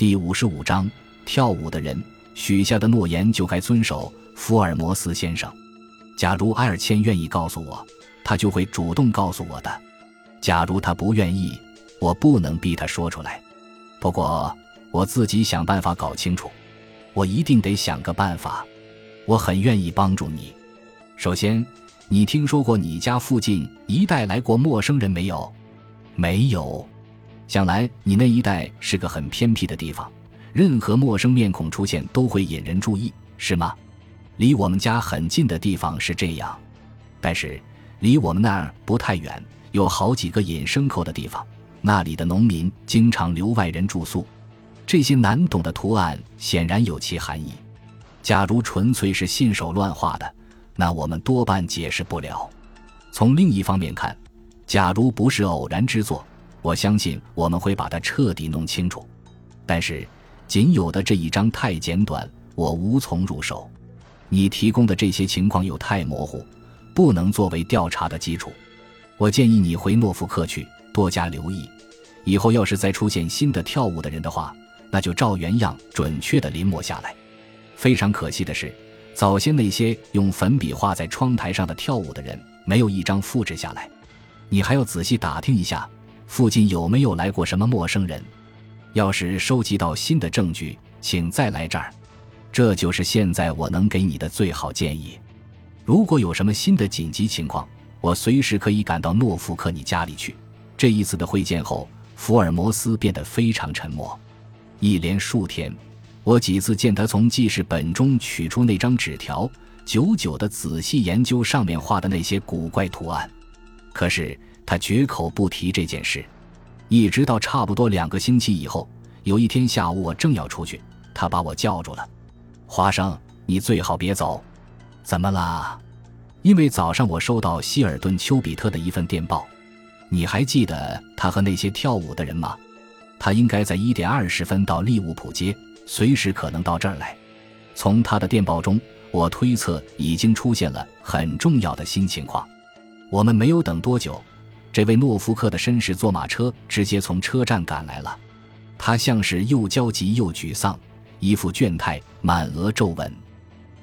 第五十五章：跳舞的人许下的诺言就该遵守。福尔摩斯先生，假如埃尔谦愿意告诉我，他就会主动告诉我的；假如他不愿意，我不能逼他说出来。不过我自己想办法搞清楚。我一定得想个办法。我很愿意帮助你。首先，你听说过你家附近一带来过陌生人没有？没有。想来你那一带是个很偏僻的地方，任何陌生面孔出现都会引人注意，是吗？离我们家很近的地方是这样，但是离我们那儿不太远，有好几个引牲口的地方，那里的农民经常留外人住宿。这些难懂的图案显然有其含义。假如纯粹是信手乱画的，那我们多半解释不了。从另一方面看，假如不是偶然之作，我相信我们会把它彻底弄清楚。但是，仅有的这一张太简短，我无从入手。你提供的这些情况又太模糊，不能作为调查的基础。我建议你回诺福克去，多加留意。以后要是再出现新的跳舞的人的话，那就照原样准确地临摹下来。非常可惜的是，早先那些用粉笔画在窗台上的跳舞的人，没有一张复制下来。你还要仔细打听一下，附近有没有来过什么陌生人。要是收集到新的证据，请再来这儿。这就是现在我能给你的最好建议。如果有什么新的紧急情况，我随时可以赶到诺福克你家里去。这一次的会见后，福尔摩斯变得非常沉默。一连数天，我几次见他从记事本中取出那张纸条，久久地仔细研究上面画的那些古怪图案。可是他绝口不提这件事，一直到差不多两个星期以后，有一天下午我正要出去，他把我叫住了。华生，你最好别走。怎么啦？因为早上我收到希尔顿·丘比特的一份电报。你还记得他和那些跳舞的人吗？他应该在一点二十分到利物浦街，随时可能到这儿来。从他的电报中，我推测已经出现了很重要的新情况。我们没有等多久，这位诺福克的绅士坐马车直接从车站赶来了。他像是又焦急又沮丧。一副倦态，满额皱纹。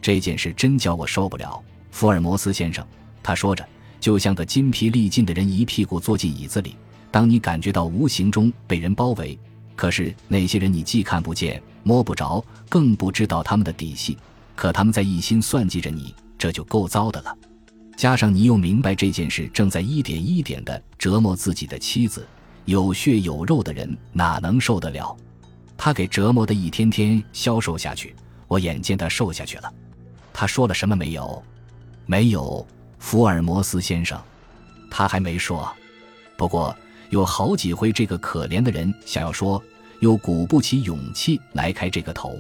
这件事真叫我受不了，福尔摩斯先生。他说着，就像个筋疲力尽的人，一屁股坐进椅子里。当你感觉到无形中被人包围，可是那些人你既看不见、摸不着，更不知道他们的底细，可他们在一心算计着你，这就够糟的了。加上你又明白这件事正在一点一点地折磨自己的妻子，有血有肉的人哪能受得了？他给折磨的一天天消瘦下去，我眼见他瘦下去了。他说了什么没有？没有，福尔摩斯先生，他还没说。不过有好几回，这个可怜的人想要说，又鼓不起勇气来开这个头。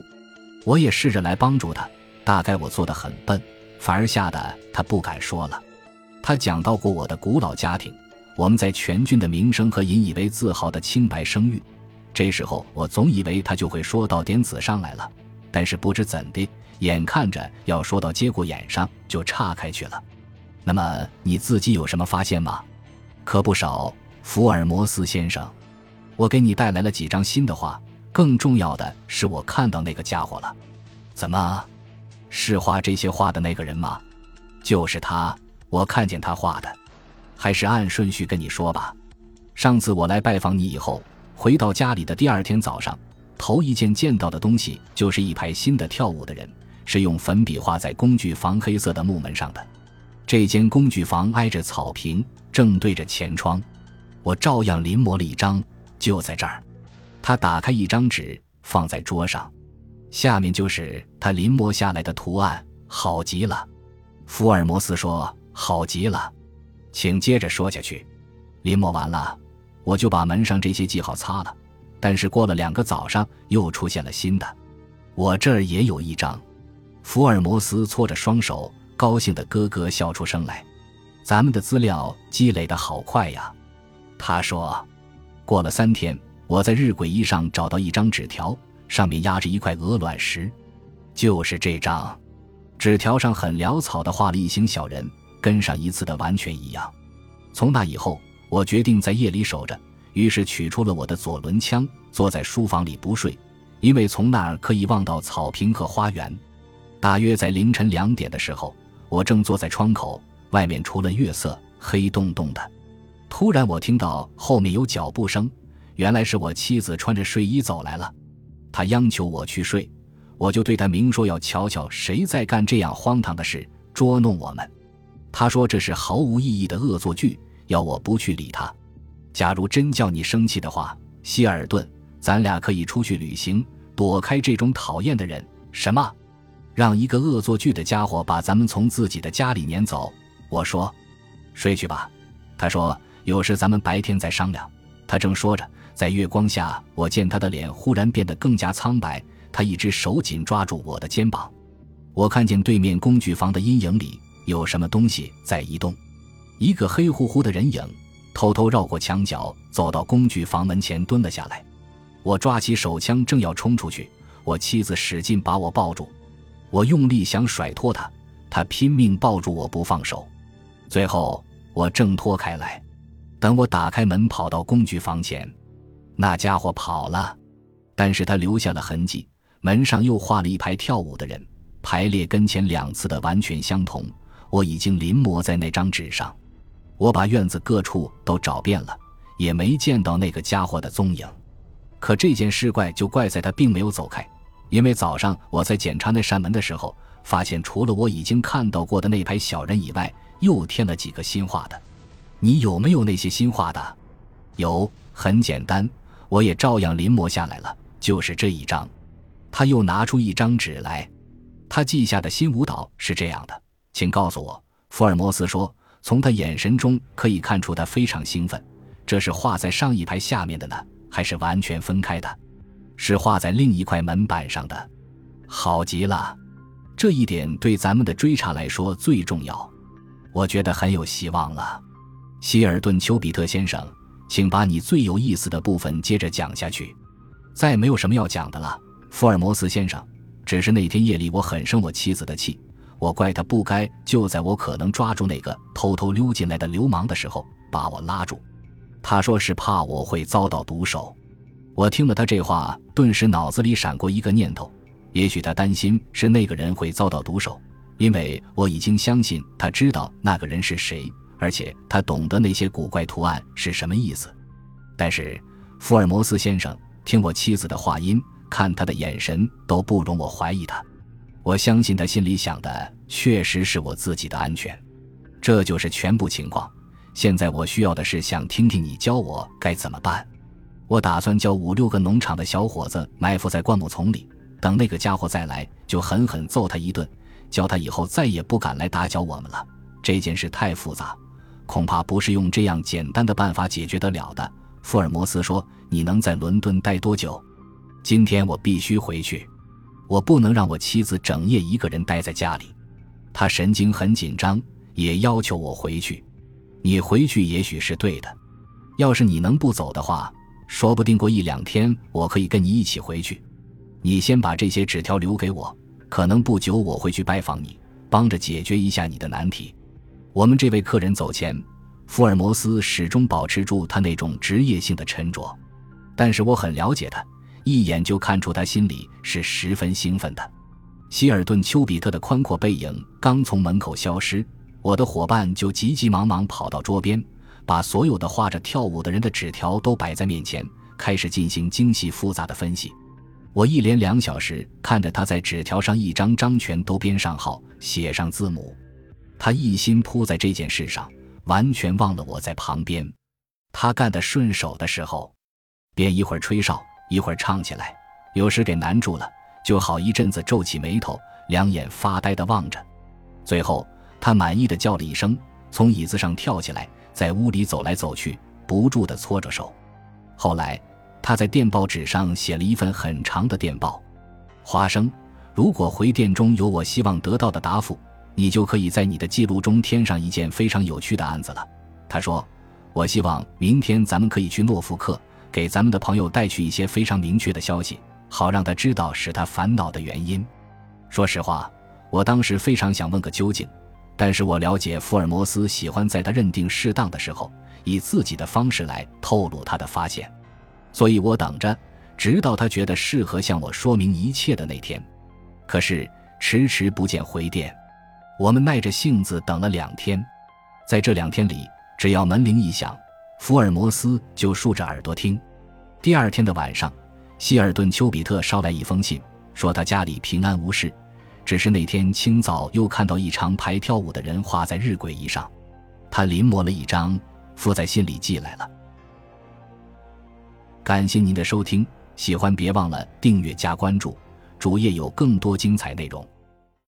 我也试着来帮助他，大概我做的很笨，反而吓得他不敢说了。他讲到过我的古老家庭，我们在全军的名声和引以为自豪的清白声誉。这时候，我总以为他就会说到点子上来了，但是不知怎的，眼看着要说到节骨眼上，就岔开去了。那么你自己有什么发现吗？可不少，福尔摩斯先生。我给你带来了几张新的画，更重要的是，我看到那个家伙了。怎么，是画这些画的那个人吗？就是他，我看见他画的。还是按顺序跟你说吧。上次我来拜访你以后。回到家里的第二天早上，头一件见到的东西就是一排新的跳舞的人，是用粉笔画在工具房黑色的木门上的。这间工具房挨着草坪，正对着前窗。我照样临摹了一张，就在这儿。他打开一张纸，放在桌上，下面就是他临摹下来的图案，好极了。福尔摩斯说：“好极了，请接着说下去。”临摹完了。我就把门上这些记号擦了，但是过了两个早上，又出现了新的。我这儿也有一张。福尔摩斯搓着双手，高兴的咯咯笑出声来。咱们的资料积累的好快呀，他说。过了三天，我在日晷仪上找到一张纸条，上面压着一块鹅卵石，就是这张。纸条上很潦草的画了一行小人，跟上一次的完全一样。从那以后。我决定在夜里守着，于是取出了我的左轮枪，坐在书房里不睡，因为从那儿可以望到草坪和花园。大约在凌晨两点的时候，我正坐在窗口，外面除了月色，黑洞洞的。突然，我听到后面有脚步声，原来是我妻子穿着睡衣走来了。他央求我去睡，我就对他明说要瞧瞧谁在干这样荒唐的事，捉弄我们。他说这是毫无意义的恶作剧，要我不去理他。假如真叫你生气的话，希尔顿，咱俩可以出去旅行，躲开这种讨厌的人。什么？让一个恶作剧的家伙把咱们从自己的家里撵走？我说，睡去吧。他说。有事咱们白天再商量。他正说着，在月光下，我见他的脸忽然变得更加苍白。他一只手紧抓住我的肩膀。我看见对面工具房的阴影里有什么东西在移动，一个黑乎乎的人影偷偷绕过墙角，走到工具房门前蹲了下来。我抓起手枪正要冲出去，我妻子使劲把我抱住。我用力想甩脱他，他拼命抱住我不放手。最后我挣脱开来。等我打开门跑到工具房前，那家伙跑了，但是他留下了痕迹。门上又画了一排跳舞的人，排列跟前两次的完全相同。我已经临摹在那张纸上。我把院子各处都找遍了，也没见到那个家伙的踪影。可这件事怪就怪在他并没有走开，因为早上我在检查那扇门的时候，发现除了我已经看到过的那排小人以外，又添了几个新画的。你有没有那些新画的？有，很简单，我也照样临摹下来了，就是这一张。他又拿出一张纸来，他记下的新舞蹈是这样的，请告诉我。福尔摩斯说，从他眼神中可以看出他非常兴奋。这是画在上一排下面的呢，还是完全分开的？是画在另一块门板上的。好极了，这一点对咱们的追查来说最重要。我觉得很有希望了。希尔顿·丘比特先生，请把你最有意思的部分接着讲下去。再没有什么要讲的了，福尔摩斯先生。只是那天夜里，我很生我妻子的气，我怪他不该就在我可能抓住那个偷偷溜进来的流氓的时候把我拉住。他说是怕我会遭到毒手。我听了他这话，顿时脑子里闪过一个念头：也许他担心是那个人会遭到毒手，因为我已经相信他知道那个人是谁。而且他懂得那些古怪图案是什么意思，但是福尔摩斯先生听我妻子的话音，看他的眼神都不容我怀疑他。我相信他心里想的确实是我自己的安全。这就是全部情况。现在我需要的是想听听你教我该怎么办。我打算叫五六个农场的小伙子埋伏在灌木丛里，等那个家伙再来，就狠狠揍他一顿，叫他以后再也不敢来打搅我们了。这件事太复杂。恐怕不是用这样简单的办法解决得了的。福尔摩斯说：“你能在伦敦待多久？”今天我必须回去，我不能让我妻子整夜一个人待在家里。她神经很紧张，也要求我回去。你回去也许是对的，要是你能不走的话，说不定过一两天我可以跟你一起回去。你先把这些纸条留给我，可能不久我会去拜访你，帮着解决一下你的难题。我们这位客人走前，福尔摩斯始终保持住他那种职业性的沉着，但是我很了解他，一眼就看出他心里是十分兴奋的。希尔顿·丘比特的宽阔背影刚从门口消失，我的伙伴就急急忙忙跑到桌边，把所有的画着跳舞的人的纸条都摆在面前，开始进行精细复杂的分析。我一连两小时看着他在纸条上一张张全都编上号，写上字母。他一心扑在这件事上，完全忘了我在旁边。他干得顺手的时候，便一会儿吹哨，一会儿唱起来，有时给难住了，就好一阵子皱起眉头，两眼发呆地望着。最后，他满意的叫了一声，从椅子上跳起来，在屋里走来走去，不住地搓着手。后来，他在电报纸上写了一份很长的电报。花生，如果回电中有我希望得到的答复。你就可以在你的记录中添上一件非常有趣的案子了。他说：“我希望明天咱们可以去诺福克，给咱们的朋友带去一些非常明确的消息，好让他知道使他烦恼的原因。”说实话，我当时非常想问个究竟，但是我了解福尔摩斯喜欢在他认定适当的时候，以自己的方式来透露他的发现，所以我等着，直到他觉得适合向我说明一切的那天。可是迟迟不见回电，我们耐着性子等了两天。在这两天里，只要门铃一响，福尔摩斯就竖着耳朵听。第二天的晚上，希尔顿·丘比特捎来一封信，说他家里平安无事，只是那天清早又看到一长排跳舞的人画在日晷仪上。他临摹了一张，附在信里寄来了。感谢您的收听，喜欢别忘了订阅加关注，主页有更多精彩内容。